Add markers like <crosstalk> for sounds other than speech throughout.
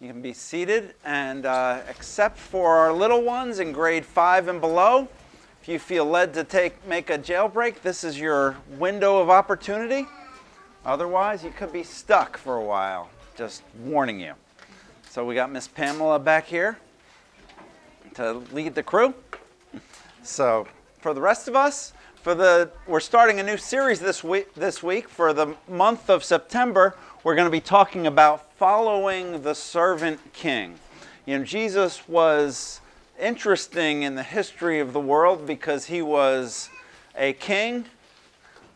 You can be seated, and uh, except for our little ones in grade five and below, if you feel led to take make a jailbreak, this is your window of opportunity. Otherwise, you could be stuck for a while. Just warning you. So we got Miss Pamela back here to lead the crew. So for the rest of us, for the we're starting a new series this week. This week for the month of September, we're going to be talking about following the servant king. You know, Jesus was interesting in the history of the world because he was a king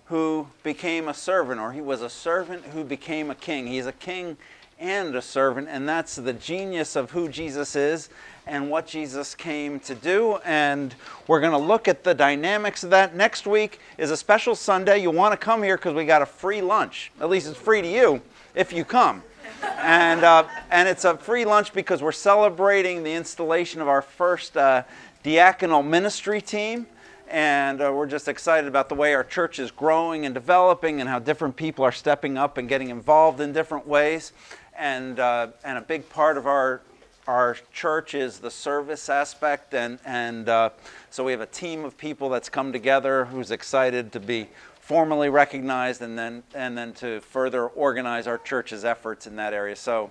who became a servant, or he was a servant who became a king. He's a king and a servant, and that's the genius of who Jesus is and what Jesus came to do. And we're going to look at the dynamics of that. Next week is a special Sunday. You want to come here because we got a free lunch. At least it's free to you if you come and, uh, and it's a free lunch because we're celebrating the installation of our first uh, diaconal ministry team. And uh, we're just excited about the way our church is growing and developing and how different people are stepping up and getting involved in different ways. And, uh, and a big part of our, our church is the service aspect. And, and uh, so we have a team of people that's come together who's excited to be formally recognized and then and then to further organize our church's efforts in that area. So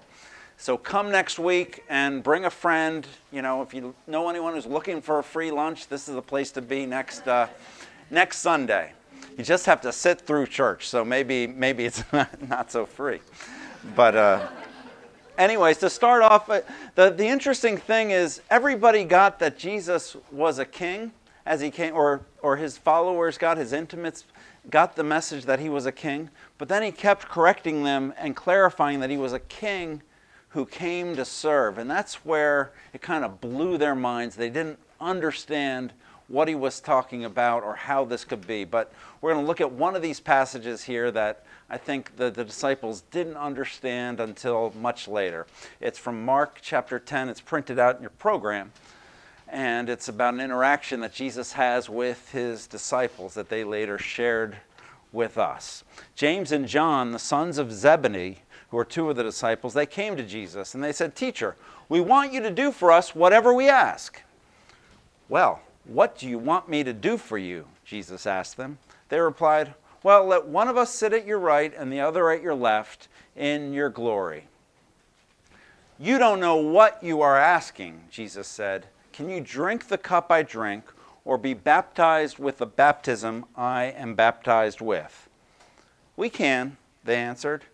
so come next week and bring a friend. You know, if you know anyone who's looking for a free lunch, this is the place to be next uh, next Sunday. You just have to sit through church, so maybe maybe it's <laughs> not, so free. But uh, anyways, to start off, uh, the the interesting thing is everybody got that Jesus was a king as he came, or or his followers got his intimates got the message that he was a king, but then he kept correcting them and clarifying that he was a king who came to serve. And that's where it kind of blew their minds. They didn't understand what he was talking about or how this could be. But we're going to look at one of these passages here that I think the, the disciples didn't understand until much later. It's from Mark chapter 10, it's printed out in your program and it's about an interaction that Jesus has with his disciples that they later shared with us. James and John, the sons of Zebedee, who are two of the disciples, they came to Jesus and they said, Teacher, we want you to do for us whatever we ask. Well, what do you want me to do for you? Jesus asked them. They replied, Well, let one of us sit at your right and the other at your left in your glory. You don't know what you are asking, Jesus said. Can you drink the cup I drink, or be baptized with the baptism I am baptized with? We can, they answered.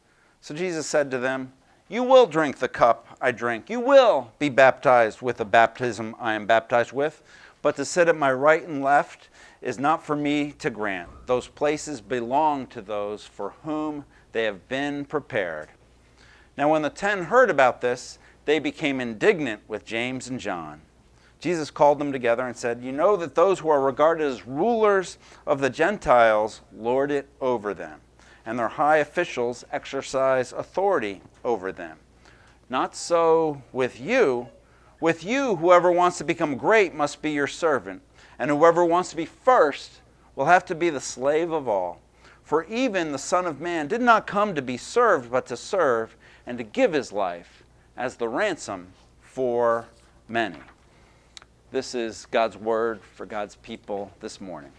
So Jesus said to them, You will drink the cup I drink. You will be baptized with the baptism I am baptized with. But to sit at my right and left is not for me to grant. Those places belong to those for whom they have been prepared. Now, when the ten heard about this, they became indignant with James and John. Jesus called them together and said, You know that those who are regarded as rulers of the Gentiles lord it over them, and their high officials exercise authority over them. Not so with you. With you, whoever wants to become great must be your servant, and whoever wants to be first will have to be the slave of all. For even the Son of Man did not come to be served, but to serve, and to give his life as the ransom for many. This is God's word for God's people this morning.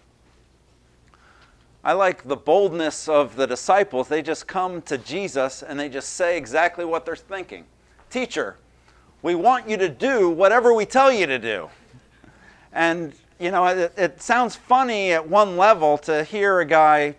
I like the boldness of the disciples. They just come to Jesus and they just say exactly what they're thinking. Teacher, we want you to do whatever we tell you to do. And, you know, it, it, sounds funny at one level to hear a guy,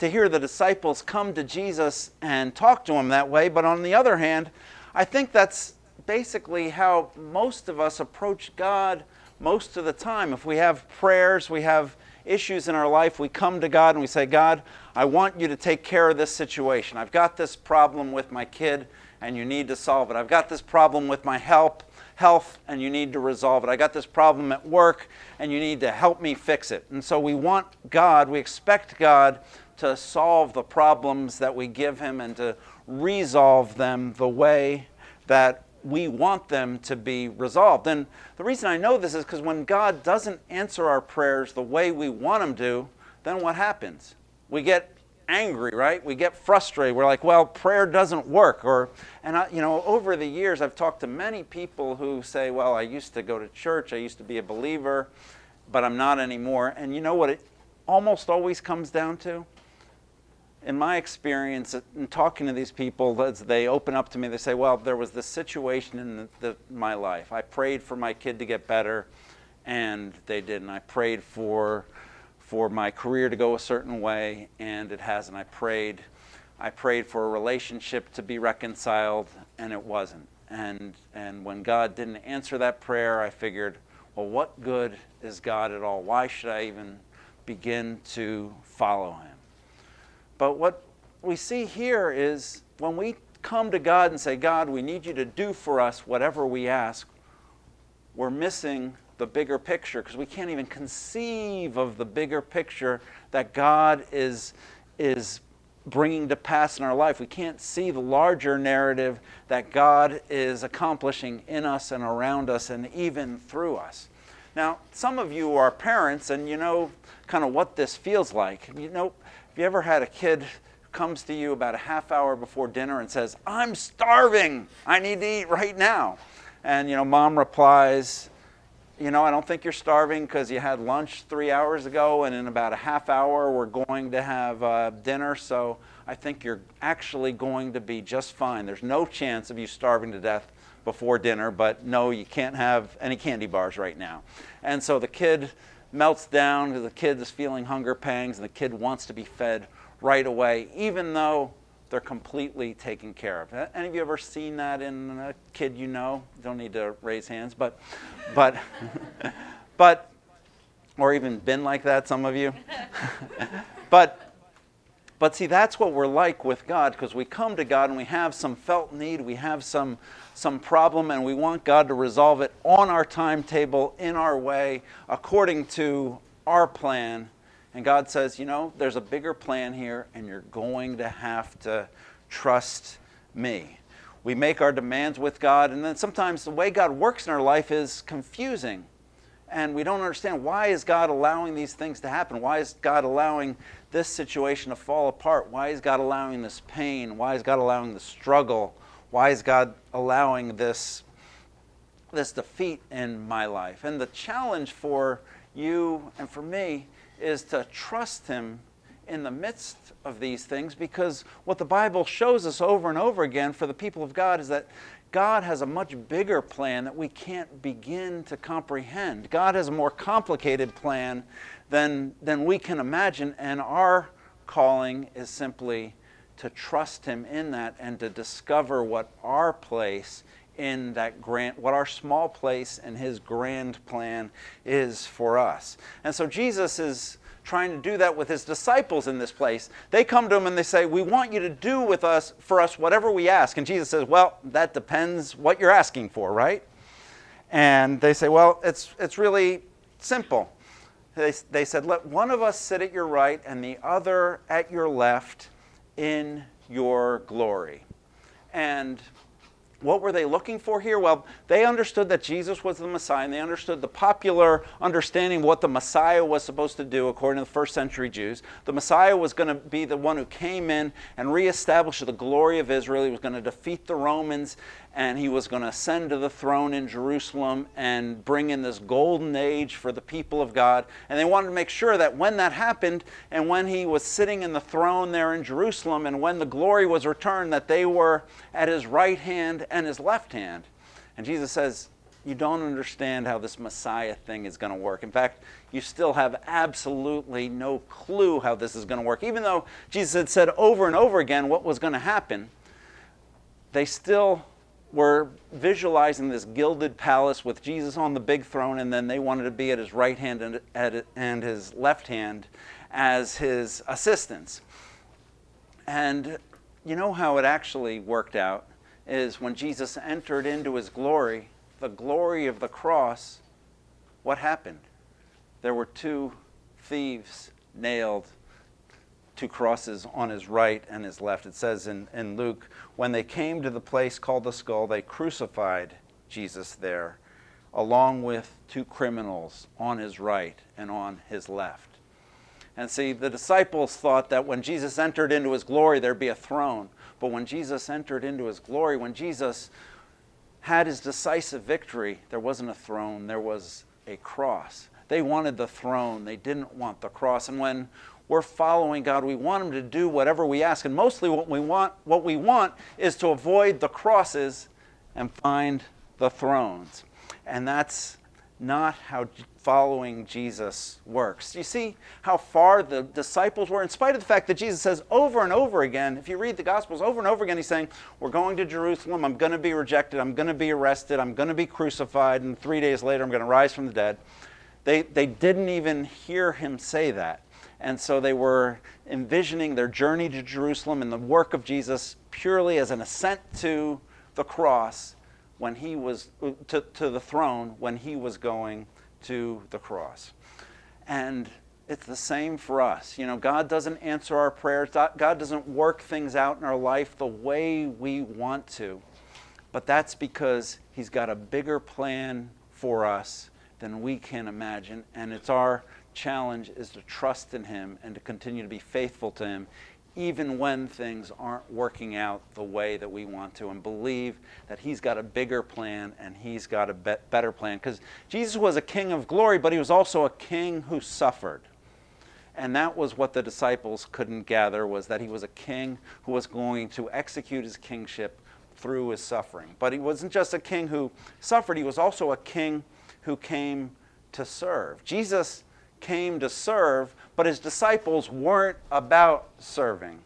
to hear the disciples come to Jesus and talk to him that way, but on the other hand, I think that's basically how most of us approach God most of the time. If we have prayers, we have issues in our life, we come to God and we say, God, I want you to take care of this situation. I've got this problem with my kid and you need to solve it. I've got this problem with my help, health and you need to resolve it. I got this problem at work and you need to help me fix it. And so we want God, we expect God to solve the problems that we give him and to resolve them the way that we want them to be resolved. And the reason I know this is because when God doesn't answer our prayers the way we want Him to, then what happens? We get angry, right? We get frustrated. We're like, well, prayer doesn't work. Or, and I, you know, over the years, I've talked to many people who say, well, I used to go to church, I used to be a believer, but I'm not anymore. And you know what it almost always comes down to? In my experience, in talking to these people, as they open up to me, they say, well, there was this situation in the, the, my life. I prayed for my kid to get better, and they didn't. I prayed for for my career to go a certain way, and it hasn't. I prayed, I prayed for a relationship to be reconciled, and it wasn't. And and when God didn't answer that prayer, I figured, well, what good is God at all? Why should I even begin to follow Him? But what we see here is when we come to God and say, God, we need you to do for us whatever we ask, we're missing the bigger picture because we can't even conceive of the bigger picture that God is, is bringing to pass in our life. We can't see the larger narrative that God is accomplishing in us and around us and even through us. Now, some of you are parents and you know kind of what this feels like. You know, have you ever had a kid comes to you about a half hour before dinner and says, "I'm starving. I need to eat right now." And you know, mom replies, you know, I don't think you're starving because you had lunch three hours ago, and in about a half hour, we're going to have uh, dinner. So I think you're actually going to be just fine. There's no chance of you starving to death before dinner, but no, you can't have any candy bars right now. And so the kid melts down because the kid is feeling hunger pangs, and the kid wants to be fed right away, even though they're completely taken care of. Any of you ever seen that in a kid you know? Don't need to raise hands, but, but, <laughs> but, or even been like that, some of you. <laughs> but, but see, that's what we're like with God because we come to God and we have some felt need, we have some, some problem, and we want God to resolve it on our timetable, in our way, according to our plan and God says, you know, there's a bigger plan here, and you're going to have to trust me. We make our demands with God, and then sometimes the way God works in our life is confusing. And we don't understand why is God allowing these things to happen? Why is God allowing this situation to fall apart? Why is God allowing this pain? Why is God allowing the struggle? Why is God allowing this, this defeat in my life? And the challenge for you and for me is to trust Him in the midst of these things because what the Bible shows us over and over again for the people of God is that God has a much bigger plan that we can't begin to comprehend. God has a more complicated plan than, than we can imagine, and our calling is simply to trust Him in that and to discover what our place in that grand, what our small place in His grand plan is for us. And so Jesus is trying to do that with His disciples in this place. They come to Him and they say, We want you to do with us, for us, whatever we ask. And Jesus says, Well, that depends what you're asking for, right? And they say, Well, it's, it's really simple. They, they said, Let one of us sit at your right and the other at your left in your glory. And what were they looking for here? Well, they understood that Jesus was the Messiah, and they understood the popular understanding of what the Messiah was supposed to do according to the first century Jews. The Messiah was going to be the one who came in and reestablish the glory of Israel. He was going to defeat the Romans and he was going to ascend to the throne in Jerusalem and bring in this golden age for the people of God. And they wanted to make sure that when that happened and when he was sitting in the throne there in Jerusalem and when the glory was returned, that they were at his right hand and his left hand. And Jesus says, You don't understand how this Messiah thing is going to work. In fact, you still have absolutely no clue how this is going to work. Even though Jesus had said over and over again what was going to happen, they still were visualizing this gilded palace with Jesus on the big throne, and then they wanted to be at his right hand and, at, and his left hand as his assistants. And you know how it actually worked out is when Jesus entered into his glory, the glory of the cross, what happened? There were two thieves nailed two crosses on his right and his left. It says in, in Luke, when they came to the place called the skull, they crucified Jesus there, along with two criminals on his right and on his left. And see, the disciples thought that when Jesus entered into his glory, there'd be a throne. But when Jesus entered into his glory, when Jesus had his decisive victory, there wasn't a throne, there was a cross. They wanted the throne, they didn't want the cross. And when we're following God, we want him to do whatever we ask. And mostly what we want what we want is to avoid the crosses and find the thrones. And that's not how following Jesus works. You see how far the disciples were, in spite of the fact that Jesus says over and over again, if you read the Gospels over and over again, he's saying, We're going to Jerusalem, I'm going to be rejected, I'm going to be arrested, I'm going to be crucified, and three days later I'm going to rise from the dead. They, they didn't even hear him say that. And so they were envisioning their journey to Jerusalem and the work of Jesus purely as an ascent to the cross when he was to, to the throne when he was going to the cross. And it's the same for us. You know, God doesn't answer our prayers. God doesn't work things out in our life the way we want to. But that's because He's got a bigger plan for us than we can imagine. And it's our challenge is to trust in Him and to continue to be faithful to Him, even when things aren't working out the way that we want to, and believe that He's got a bigger plan and He's got a be- better plan. Because Jesus was a king of glory, but He was also a king who suffered. And that was what the disciples couldn't gather was that he was a king who was going to execute his kingship through his suffering. But he wasn't just a king who suffered, he was also a king who came to serve. Jesus came to serve, but his disciples weren't about serving.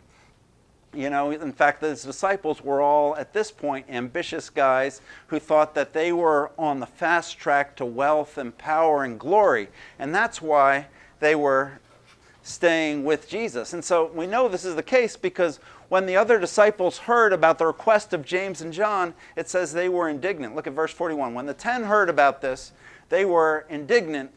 You know, in fact, his disciples were all, at this point, ambitious guys who thought that they were on the fast track to wealth and power and glory. And that's why they were staying with Jesus. And so we know this is the case because when the other disciples heard about the request of James and John, it says they were indignant. Look at verse 41. When the ten heard about this, they were indignant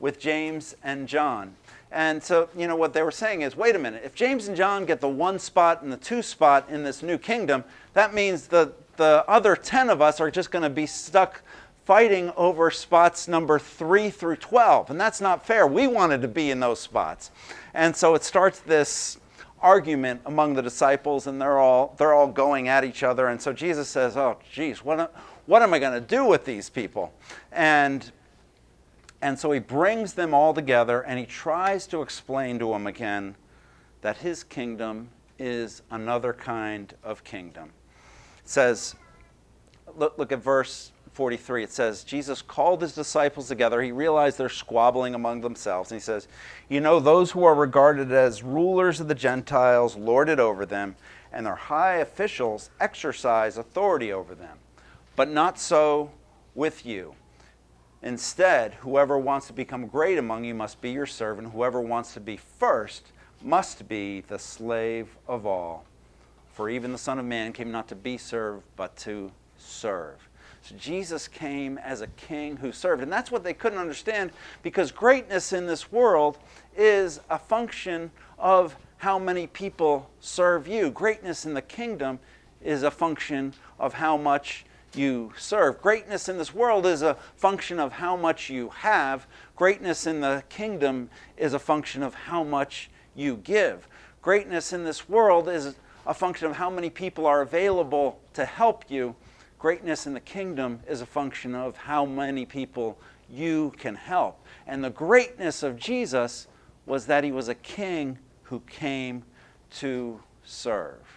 with James and John. And so, you know, what they were saying is wait a minute, if James and John get the one spot and the two spot in this new kingdom, that means the, the other 10 of us are just going to be stuck fighting over spots number 3 through 12. And that's not fair. We wanted to be in those spots. And so it starts this argument among the disciples, and they're all, they're all going at each other. And so Jesus says, Oh, geez, what, what am I going to do with these people? And and so he brings them all together and he tries to explain to them again that his kingdom is another kind of kingdom. It says, look, look at verse 43. It says, Jesus called his disciples together. He realized they're squabbling among themselves. And he says, You know, those who are regarded as rulers of the Gentiles lord it over them, and their high officials exercise authority over them. But not so with you. Instead, whoever wants to become great among you must be your servant. Whoever wants to be first must be the slave of all. For even the Son of Man came not to be served, but to serve. So Jesus came as a king who served. And that's what they couldn't understand because greatness in this world is a function of how many people serve you. Greatness in the kingdom is a function of how much you serve. Greatness in this world is a function of how much you have. Greatness in the kingdom is a function of how much you give. Greatness in this world is a function of how many people are available to help you. Greatness in the kingdom is a function of how many people you can help. And the greatness of Jesus was that he was a king who came to serve.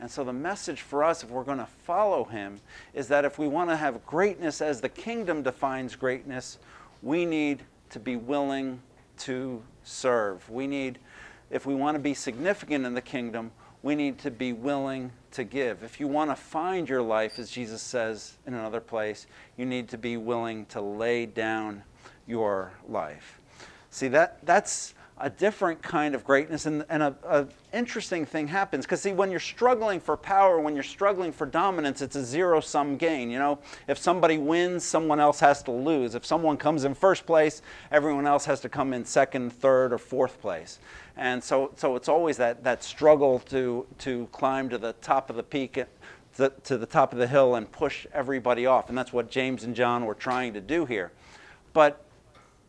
And so, the message for us, if we're going to follow him, is that if we want to have greatness as the kingdom defines greatness, we need to be willing to serve. We need, if we want to be significant in the kingdom, we need to be willing to give. If you want to find your life, as Jesus says in another place, you need to be willing to lay down your life. See, that, that's a different kind of greatness. And, and an interesting thing happens because, see, when you're struggling for power, when you're struggling for dominance, it's a zero sum game. You know, if somebody wins, someone else has to lose. If someone comes in first place, everyone else has to come in second, third, or fourth place. And so, so it's always that, that struggle to, to climb to the top of the peak. To the top of the hill and push everybody off. And that's what James and John were trying to do here. But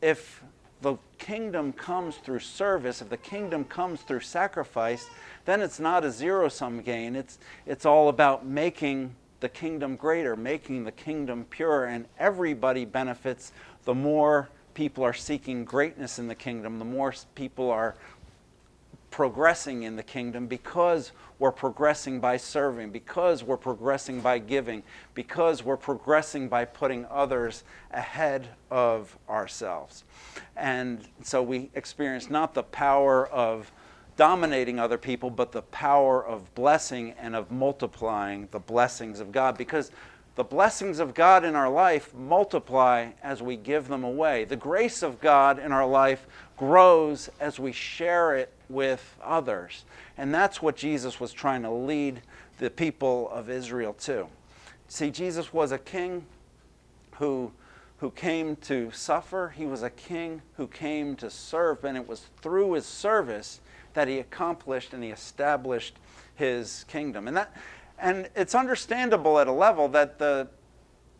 if the kingdom comes through service, if the kingdom comes through sacrifice, then it's not a zero sum gain. It's, it's all about making the kingdom greater, making the kingdom pure, and everybody benefits the more people are seeking greatness in the kingdom, the more people are progressing in the kingdom because we're progressing by serving, because we're progressing by giving, because we're progressing by putting others ahead of ourselves. And so we experience not the power of dominating other people, but the power of blessing and of multiplying the blessings of God. Because the blessings of God in our life multiply as we give them away. The grace of God in our life grows as we share it with others. And that's what Jesus was trying to lead the people of Israel to. See, Jesus was a king who, who came to suffer, he was a king who came to serve, and it was through his service that he accomplished and he established his kingdom. And, that, and it's understandable at a level that the,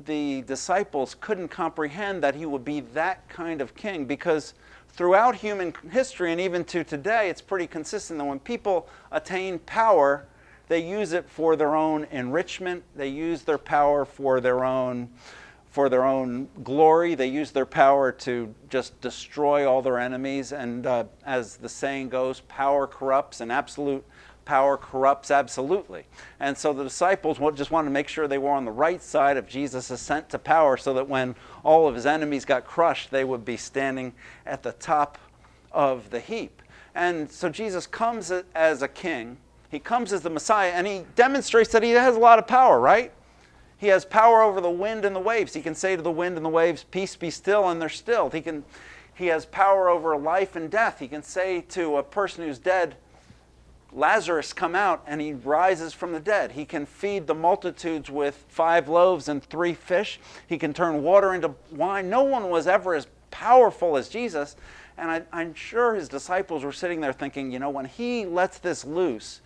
the disciples couldn't comprehend that he would be that kind of king because throughout human history and even to today, it's pretty consistent that when people attain power, they use it for their own enrichment, they use their power for their own for their own glory. They use their power to just destroy all their enemies. And uh, as the saying goes, power corrupts, and absolute power corrupts absolutely. And so the disciples just wanted to make sure they were on the right side of Jesus' ascent to power so that when all of his enemies got crushed, they would be standing at the top of the heap. And so Jesus comes as a king, he comes as the Messiah, and he demonstrates that he has a lot of power, right? He has power over the wind and the waves. He can say to the wind and the waves, Peace be still, and they're stilled. He, can, he has power over life and death. He can say to a person who's dead, Lazarus, come out, and he rises from the dead. He can feed the multitudes with five loaves and three fish. He can turn water into wine. No one was ever as powerful as Jesus. And I, am sure his disciples were sitting there thinking, you know, when he lets this loose,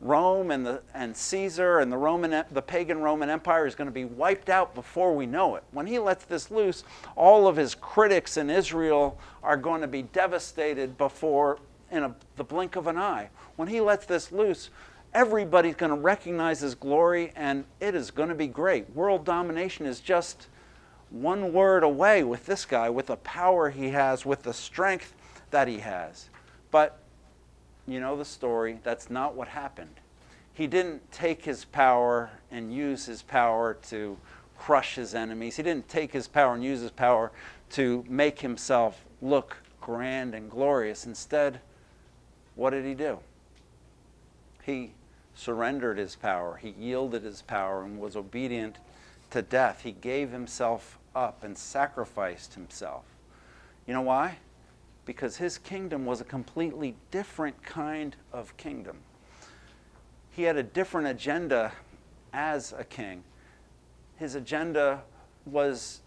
Rome and, the, and Caesar and the, Roman, the pagan Roman Empire is going to be wiped out before we know it. When he lets this loose, all of his critics in Israel are going to be devastated before in a, the blink of an eye. When he lets this loose, everybody's going to recognize his glory and it is going to be great. World domination is just one word away with this guy, with the power he has, with the strength that he has. But you know the story. That's not what happened. He didn't take his power and use his power to crush his enemies. He didn't take his power and use his power to make himself look grand and glorious. Instead, what did he do? He surrendered his power, he yielded his power, and was obedient to death. He gave himself up and sacrificed himself. You know why? because his kingdom was a completely different kind of kingdom. He had a different agenda as a king. His agenda was,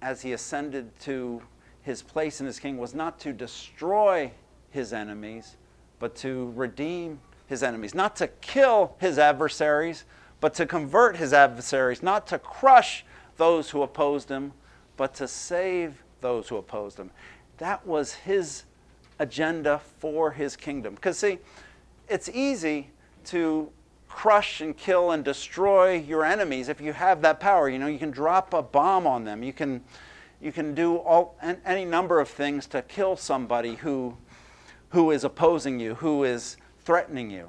as he ascended to his place in his king, was not to destroy his enemies, but to redeem his enemies, not to kill his adversaries, but to convert his adversaries, not to crush those who opposed him, but to save those who opposed him. That was his agenda for his kingdom. Because, see, it's easy to crush and kill and destroy your enemies if you have that power. You know, you can drop a bomb on them. You can, you can do all, any number of things to kill somebody who, who is opposing you, who is threatening you.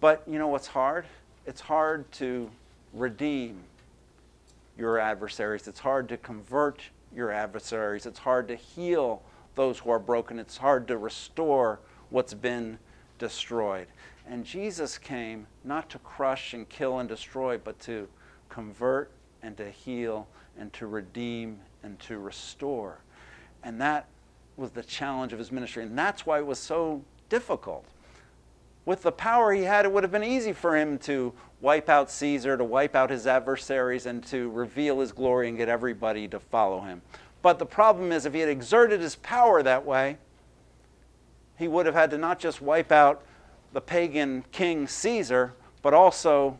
But you know what's hard? It's hard to redeem your adversaries. It's hard to convert your adversaries. It's hard to heal those who are broken. It's hard to restore what's been destroyed. And Jesus came not to crush and kill and destroy, but to convert and to heal and to redeem and to restore. And that was the challenge of his ministry. And that's why it was so difficult. With the power he had, it would have been easy for him to wipe out Caesar, to wipe out his adversaries, and to reveal his glory and get everybody to follow him. But the problem is, if he had exerted his power that way, he would have had to not just wipe out the pagan king Caesar, but also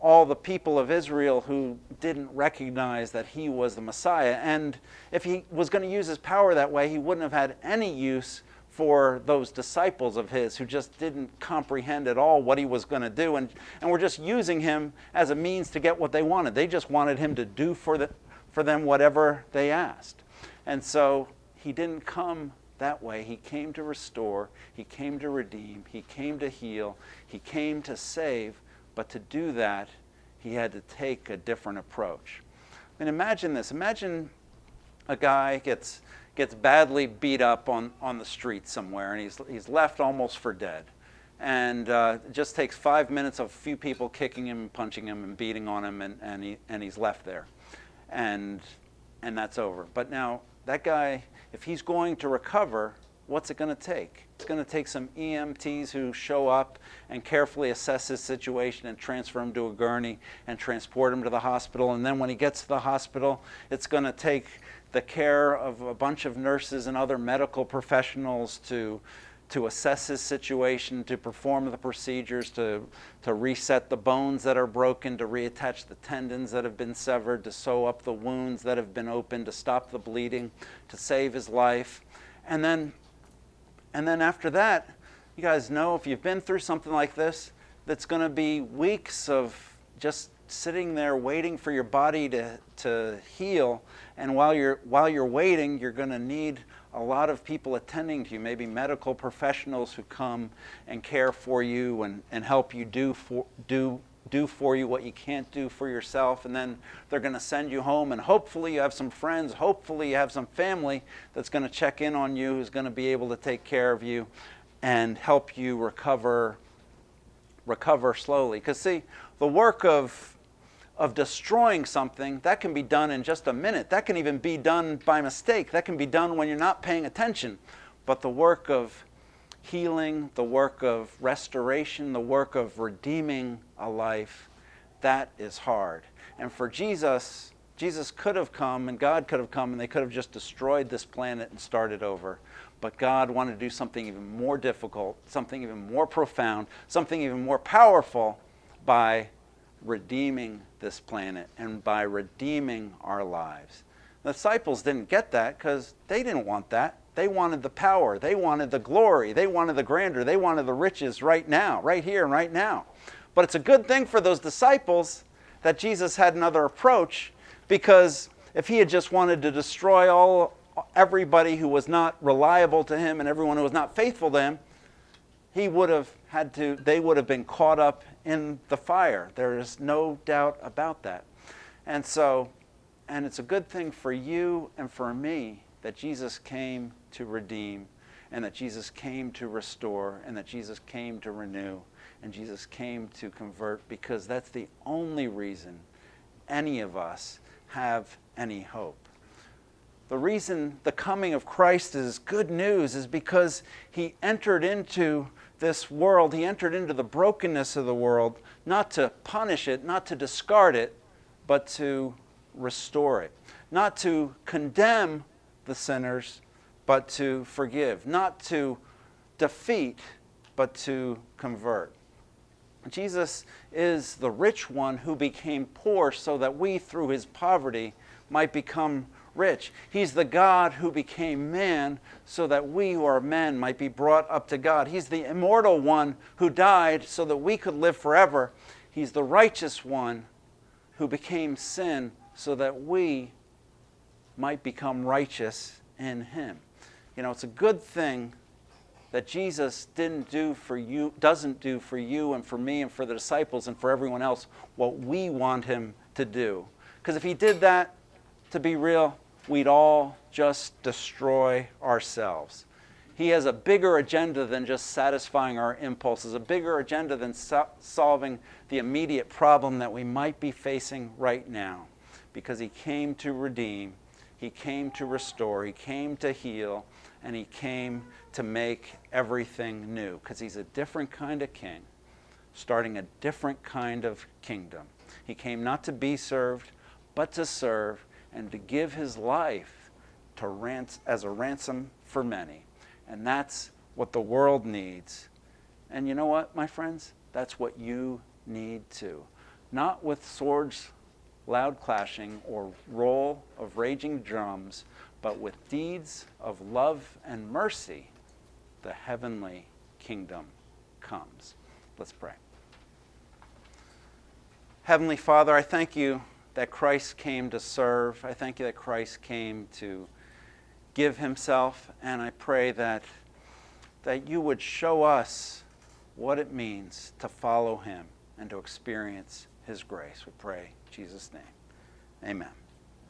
all the people of Israel who didn't recognize that he was the Messiah. And if he was going to use his power that way, he wouldn't have had any use for those disciples of his who just didn't comprehend at all what he was going to do and, and were just using him as a means to get what they wanted. They just wanted him to do for, the, for them whatever they asked. And so he didn't come that way. He came to restore, he came to redeem, he came to heal, he came to save. But to do that, he had to take a different approach. I mean, imagine this. Imagine a guy gets, gets badly beat up on, on the street somewhere and he's, he's left almost for dead. And uh, it just takes five minutes of a few people kicking him, punching him, and beating on him, and, and, he, and he's left there. And, and that's over. But now, that guy, if he's going to recover, what's it going to take? It's going to take some EMTs who show up and carefully assess his situation and transfer him to a gurney and transport him to the hospital. And then when he gets to the hospital, it's going to take the care of a bunch of nurses and other medical professionals to to assess his situation, to perform the procedures, to, to reset the bones that are broken, to reattach the tendons that have been severed, to sew up the wounds that have been opened, to stop the bleeding, to save his life. And then and then after that, you guys know if you've been through something like this, that's going to be weeks of just sitting there waiting for your body to, to heal. And while you're, while you're waiting, you're going to need a lot of people attending to you, maybe medical professionals who come and care for you and, and help you do, for, do do for you what you can't do for yourself. And then they're going to send you home. And hopefully, you have some friends. Hopefully, you have some family that's going to check in on you, who's going to be able to take care of you and help you recover recover slowly because see the work of of destroying something that can be done in just a minute that can even be done by mistake that can be done when you're not paying attention but the work of healing, the work of restoration, the work of redeeming a life, that is hard. And for Jesus, Jesus could have come and God could have come and they could have just destroyed this planet and started over. But God wanted to do something even more difficult, something even more profound, something even more powerful by redeeming this planet and by redeeming our lives. The disciples didn't get that because they didn't want that. They wanted the power. They wanted the glory. They wanted the grandeur. They wanted the riches right now, right here and right now. But it's a good thing for those disciples that Jesus had another approach because if he had just wanted to destroy all everybody who was not reliable to him and everyone who was not faithful to him, he would have had to they would have been caught up in the fire. There is no doubt about that. And so and it's a good thing for you and for me that Jesus came to redeem, and that Jesus came to restore, and that Jesus came to renew, and Jesus came to convert, because that's the only reason any of us have any hope. The reason the coming of Christ is good news is because he entered into this world, he entered into the brokenness of the world, not to punish it, not to discard it, but to restore it, not to condemn the sinners, but to forgive, not to defeat, but to convert. Jesus is the rich one who became poor so that we, through his poverty, might become rich. He's the God who became man so that we who are men might be brought up to God. He's the immortal one who died so that we could live forever. He's the righteous one who became sin so that we might become righteous in him. You know, it's a good thing that Jesus didn't do for you, doesn't do for you and for me and for the disciples and for everyone else what we want him to do. Because if he did that, to be real, we'd all just destroy ourselves. He has a bigger agenda than just satisfying our impulses, a bigger agenda than so- solving the immediate problem that we might be facing right now. Because he came to redeem, he came to restore, he came to heal, and he came to make everything new because he's a different kind of king, starting a different kind of kingdom. He came not to be served, but to serve and to give his life to as a ransom for many. And that's what the world needs. And you know what, my friends? That's what you need too. not with swords loud clashing or roll of raging drums, but with deeds of love and mercy, the heavenly kingdom comes. Let's pray. Heavenly Father, I thank you that Christ came to serve. I thank you that Christ came to give himself, and I pray that, that you would show us what it means to follow him and to experience his grace. We pray in Jesus' name. Amen.